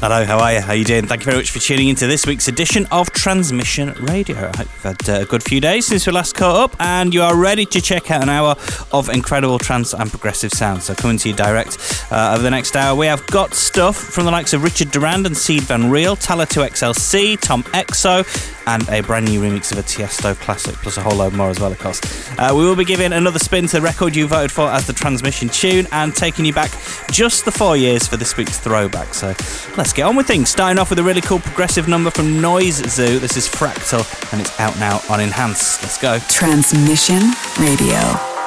Hello, how are you? How are you doing? Thank you very much for tuning into this week's edition of Transmission Radio. I hope you've had uh, a good few days since we last caught up, and you are ready to check out an hour of incredible trance and progressive sound. So coming to you direct uh, over the next hour, we have got stuff from the likes of Richard Durand and Sied Van Riel, Talla 2XLC, Tom Exo, and a brand new remix of a Tiesto classic, plus a whole load more as well, of course. Uh, we will be giving another spin to the record you voted for as the transmission tune, and taking you back just the four years for this week's throwback. So let's get on with things. Starting off with a really cool progressive number from Noise Zoo. This is Fractal, and it's out now on Enhance. Let's go. Transmission Radio.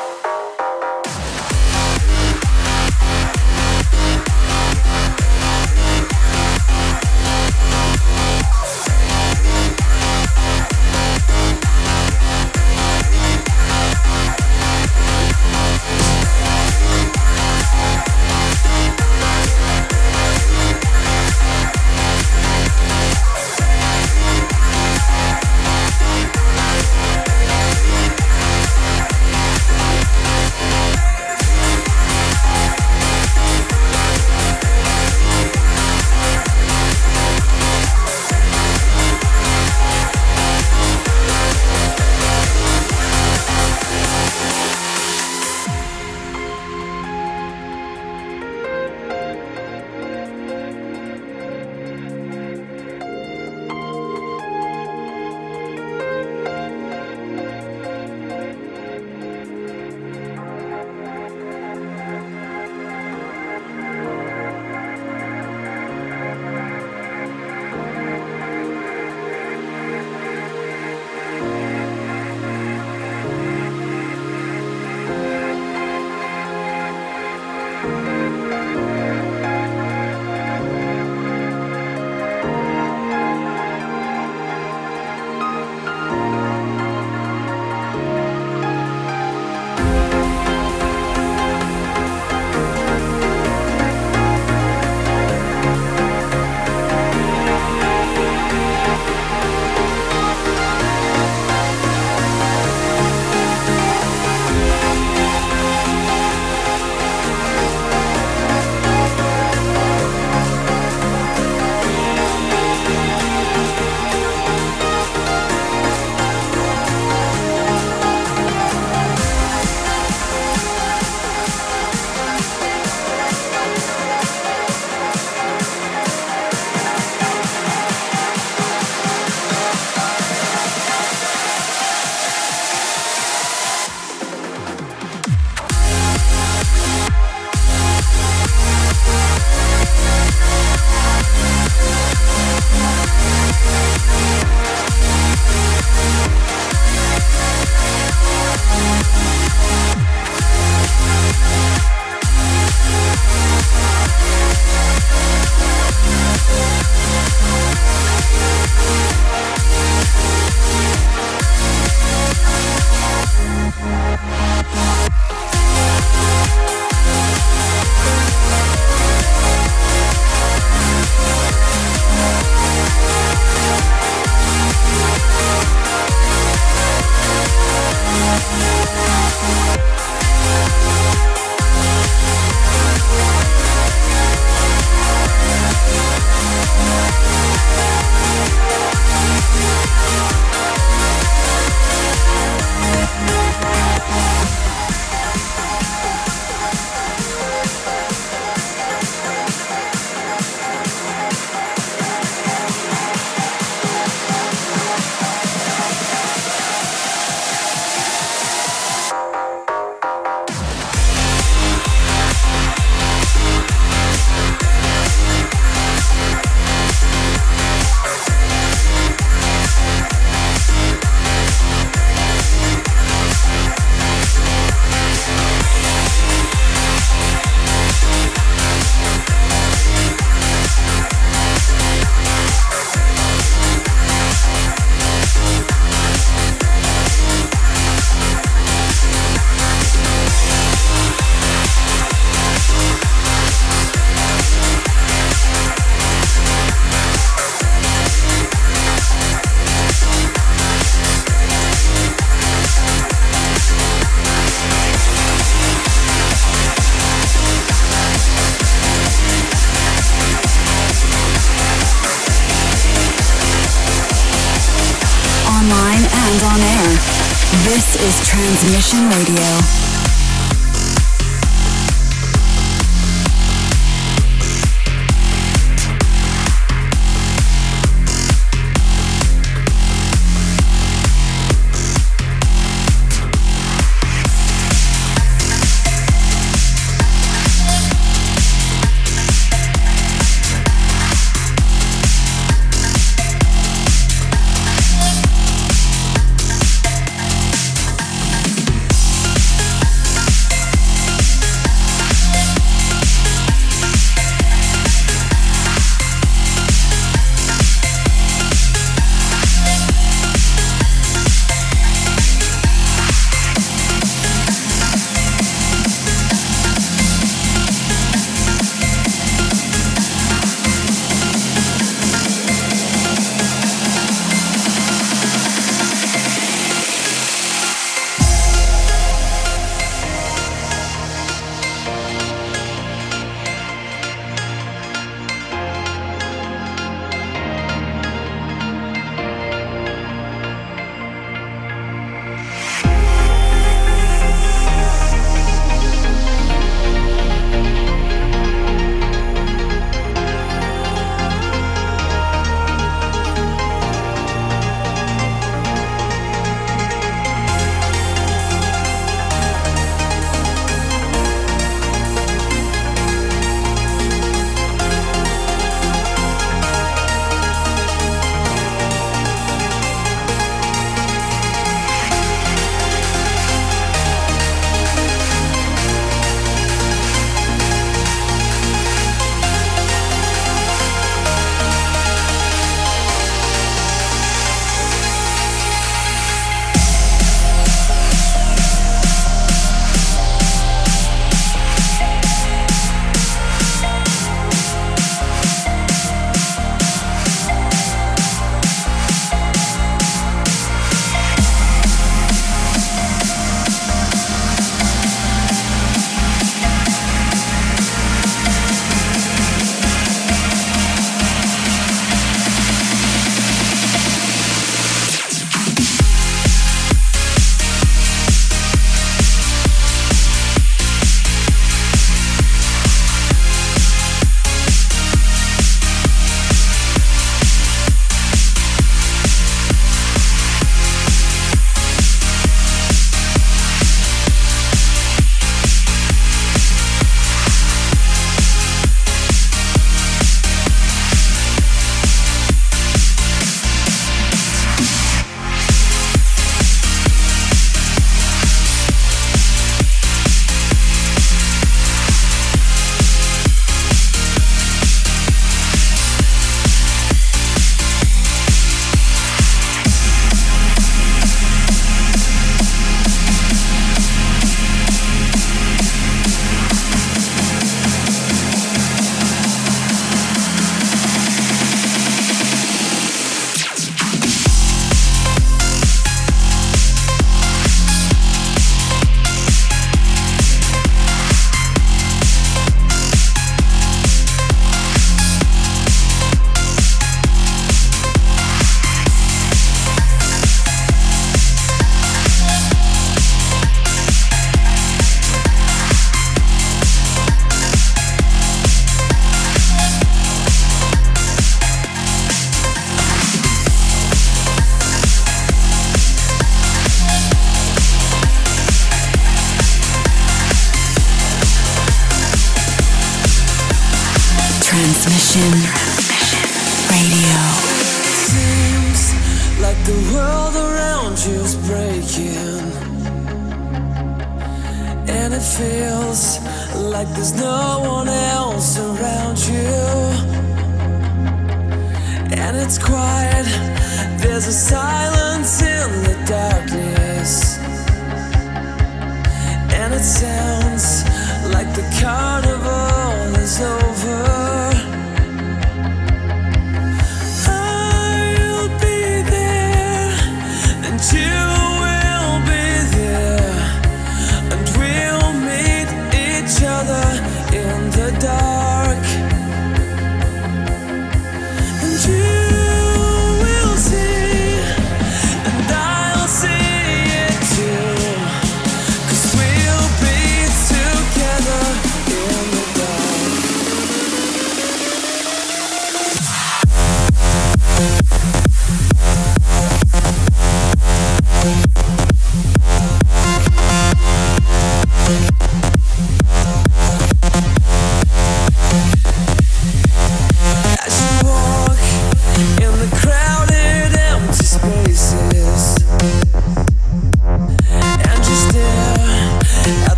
This is Transmission Radio.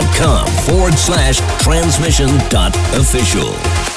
facebook.com forward slash transmission dot official.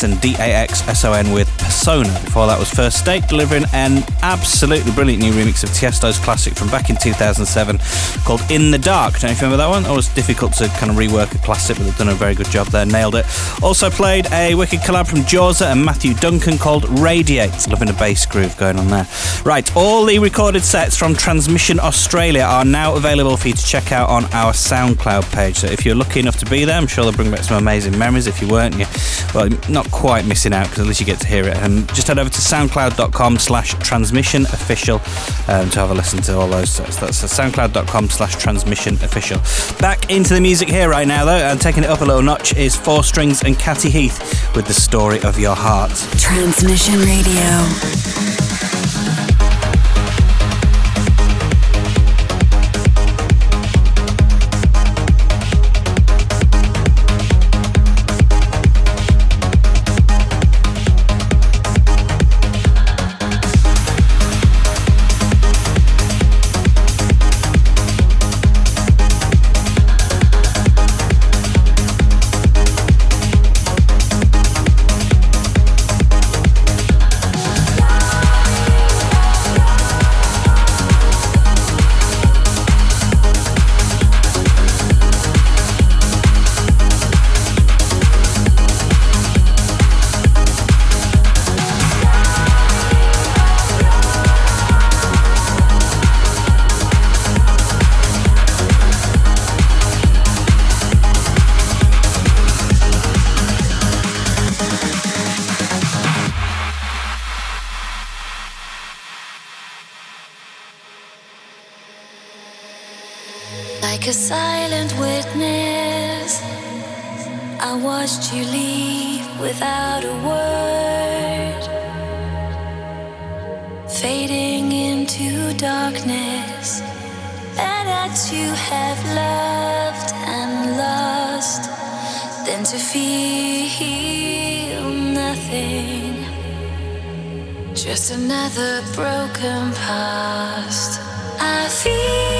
Daxson, D A X S O N with Persona. Before that was First State, delivering an absolutely brilliant new remix of Tiesto's classic from back in 2007 called In the Dark. Don't you remember that one? It was difficult to kind of rework a classic, but they've done a very good job there. Nailed it. Also played a wicked collab from Jorza and Matthew Duncan called Radiate. Loving a bass groove going on there. Right, all the recorded sets from Transmission Australia are now available for you to check out on our SoundCloud page. So if you're lucky enough to be there, I'm sure they'll bring back some amazing memories. If you weren't, you well, not quite missing out because at least you get to hear it. And just head over to soundcloud.com slash transmission official um, to have a listen to all those sets. That's soundcloud.com slash transmission official. Back into the music here right now, though, and taking it up a little notch is Four Strings and Katty Heath with the story of your heart. Transmission Radio. anything, just another broken past. I feel.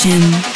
Session.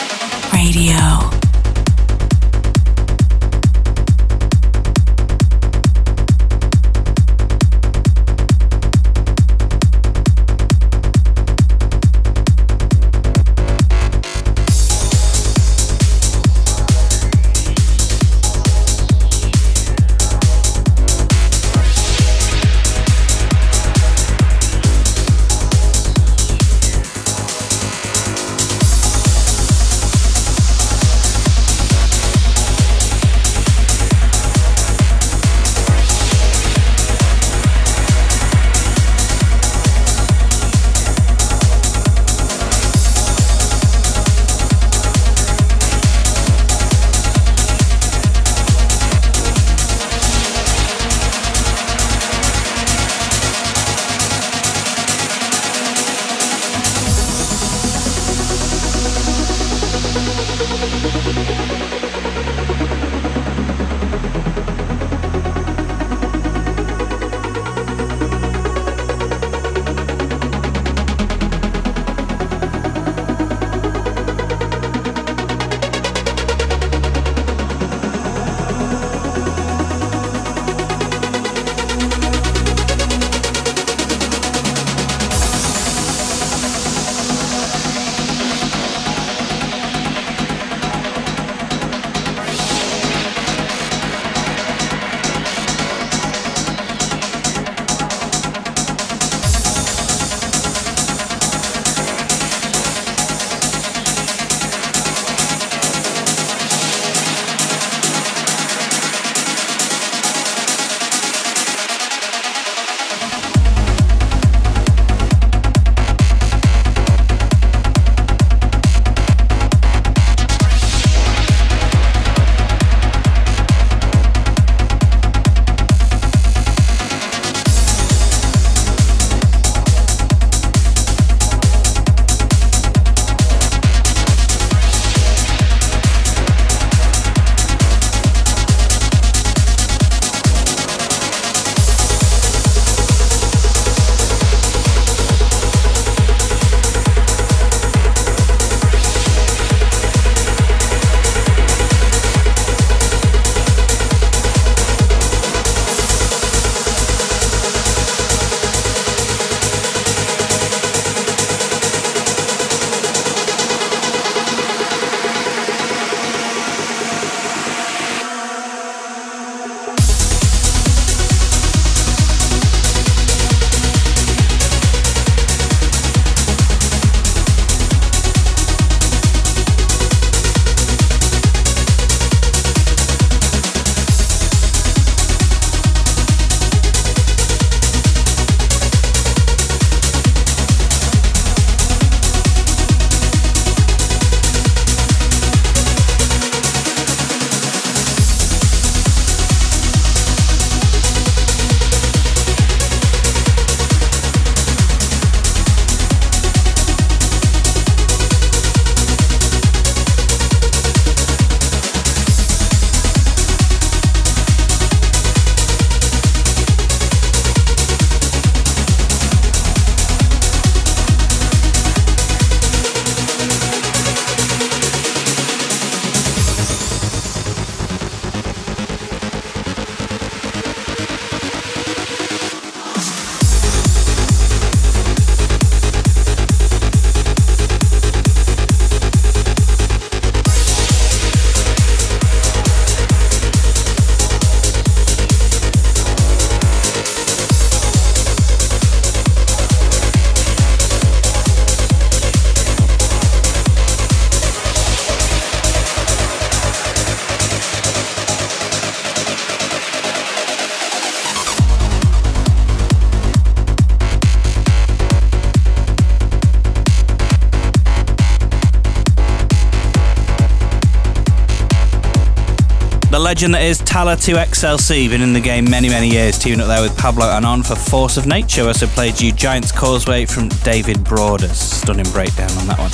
Legend that is Talla 2XLC, been in the game many, many years, teaming up there with Pablo Anon for Force of Nature. Also played you Giant's Causeway from David Broaders. Stunning breakdown on that one.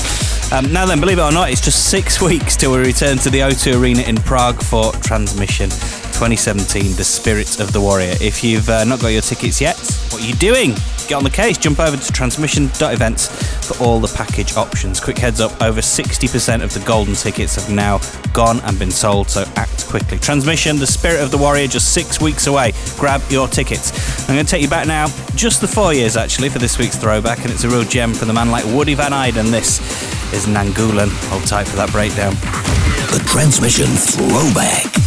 Um, now then, believe it or not, it's just six weeks till we return to the O2 Arena in Prague for Transmission 2017, The Spirit of the Warrior. If you've uh, not got your tickets yet, what are you doing? Get on the case, jump over to transmission.events for all the package options. Quick heads up, over 60% of the golden tickets have now gone and been sold, so act quickly. Transmission, The Spirit of the Warrior, just six weeks away. Grab your tickets. I'm going to take you back now, just the four years actually, for this week's throwback, and it's a real gem for the man like Woody Van Eyden. This is Nangulan. Hold tight for that breakdown. The Transmission Throwback.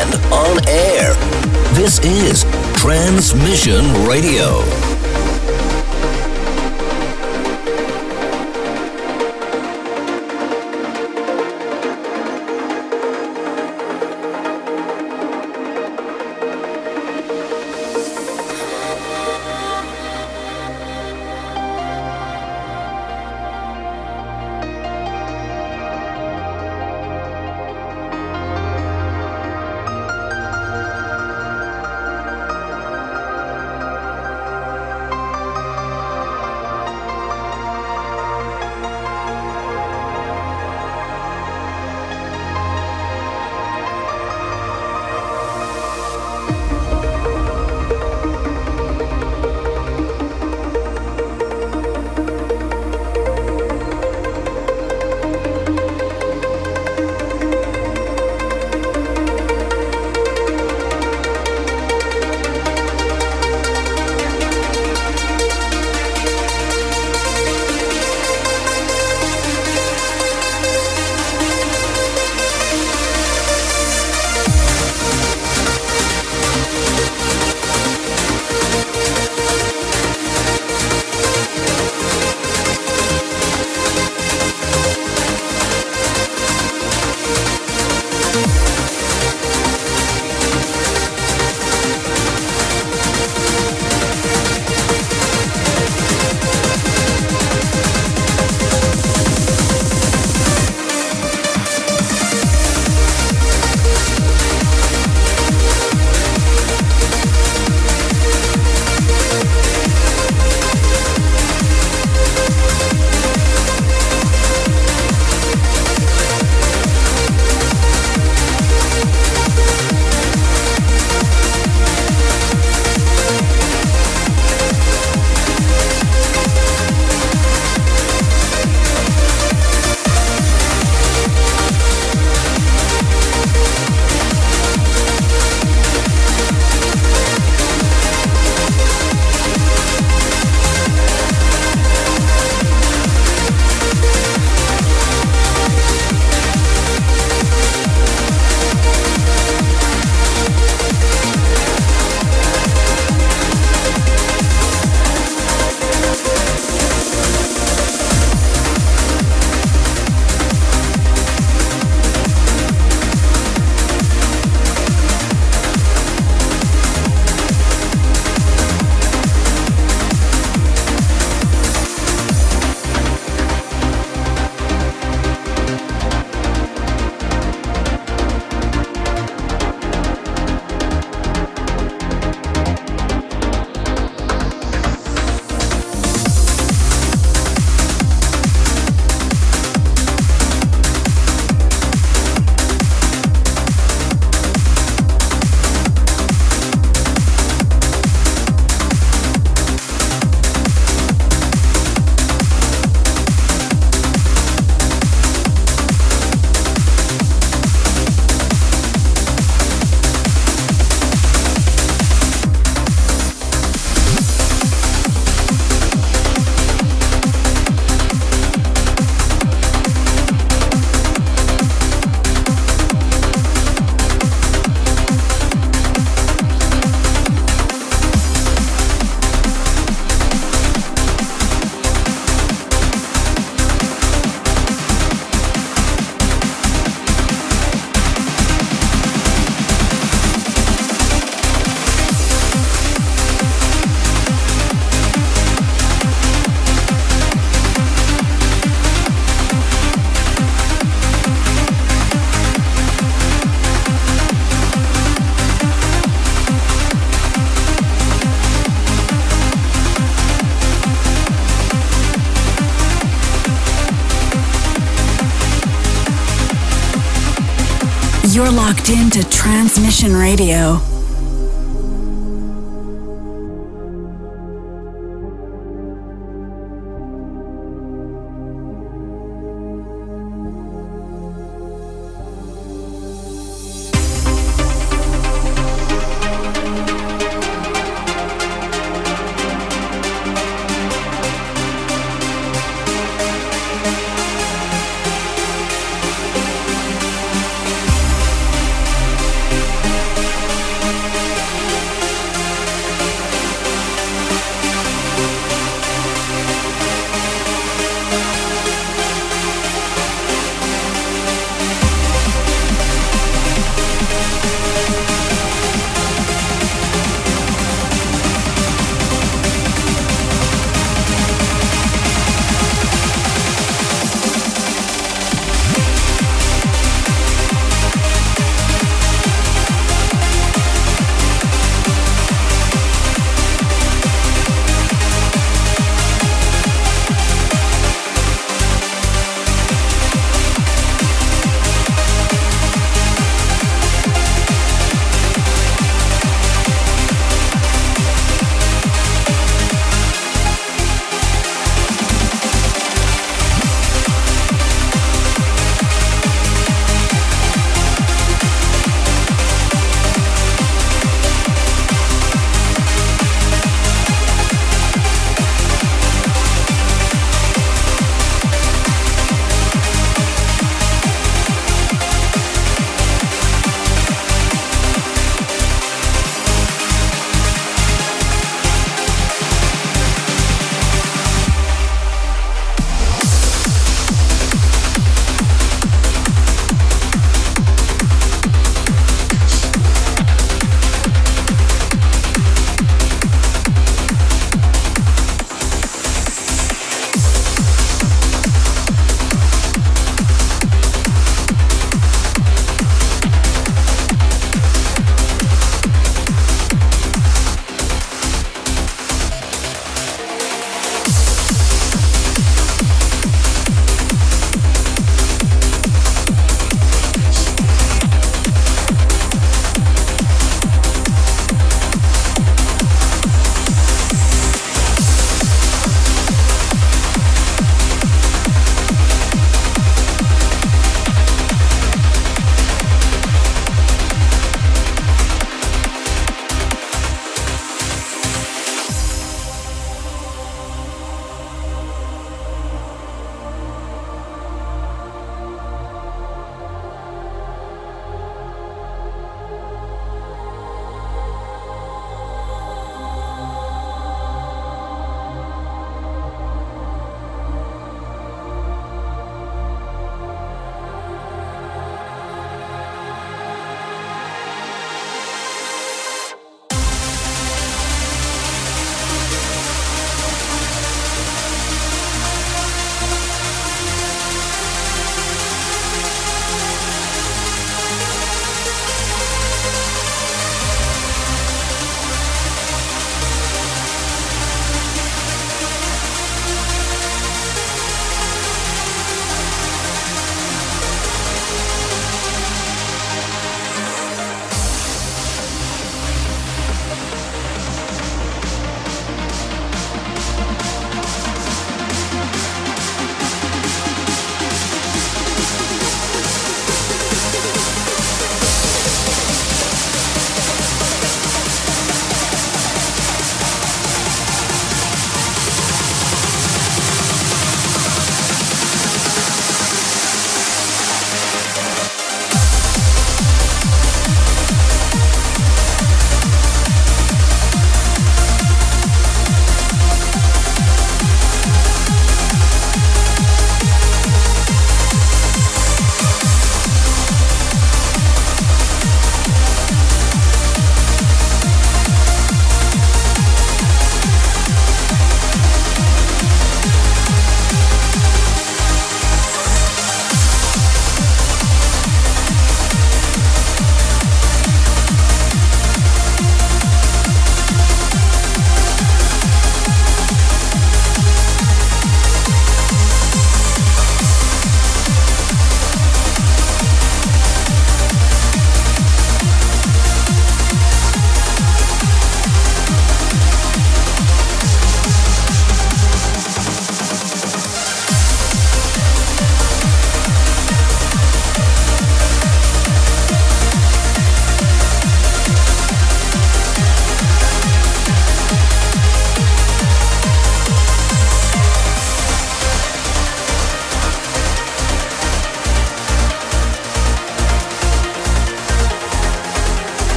And on air. This is Transmission Radio. You're into Transmission. Radio.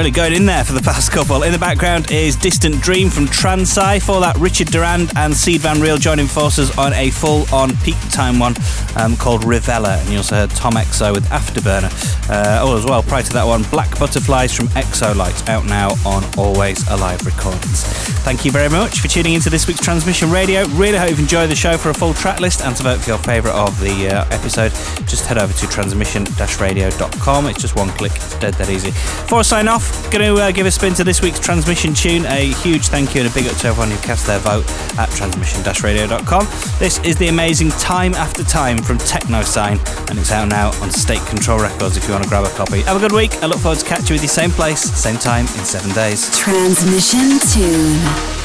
Really going in there for the past couple. In the background is Distant Dream from Transai. For that, Richard Durand and Sied Van Riel joining forces on a full on peak time one um, called Rivella. And you also heard Tom Exo with Afterburner. Uh, oh, as well, prior to that one, Black Butterflies from Exolight, out now on Always Alive Recordings. Thank you very much for tuning into this week's Transmission Radio. Really hope you've enjoyed the show. For a full track list and to vote for your favourite of the uh, episode, just head over to transmission-radio.com. It's just one click. It's dead that easy. Before I sign off, Going to uh, give a spin to this week's transmission tune. A huge thank you and a big up to everyone who cast their vote at transmission-radio.com. This is the amazing Time After Time from Techno Sign, and it's out now on State Control Records if you want to grab a copy. Have a good week. I look forward to catching you with the same place, same time in seven days. Transmission tune.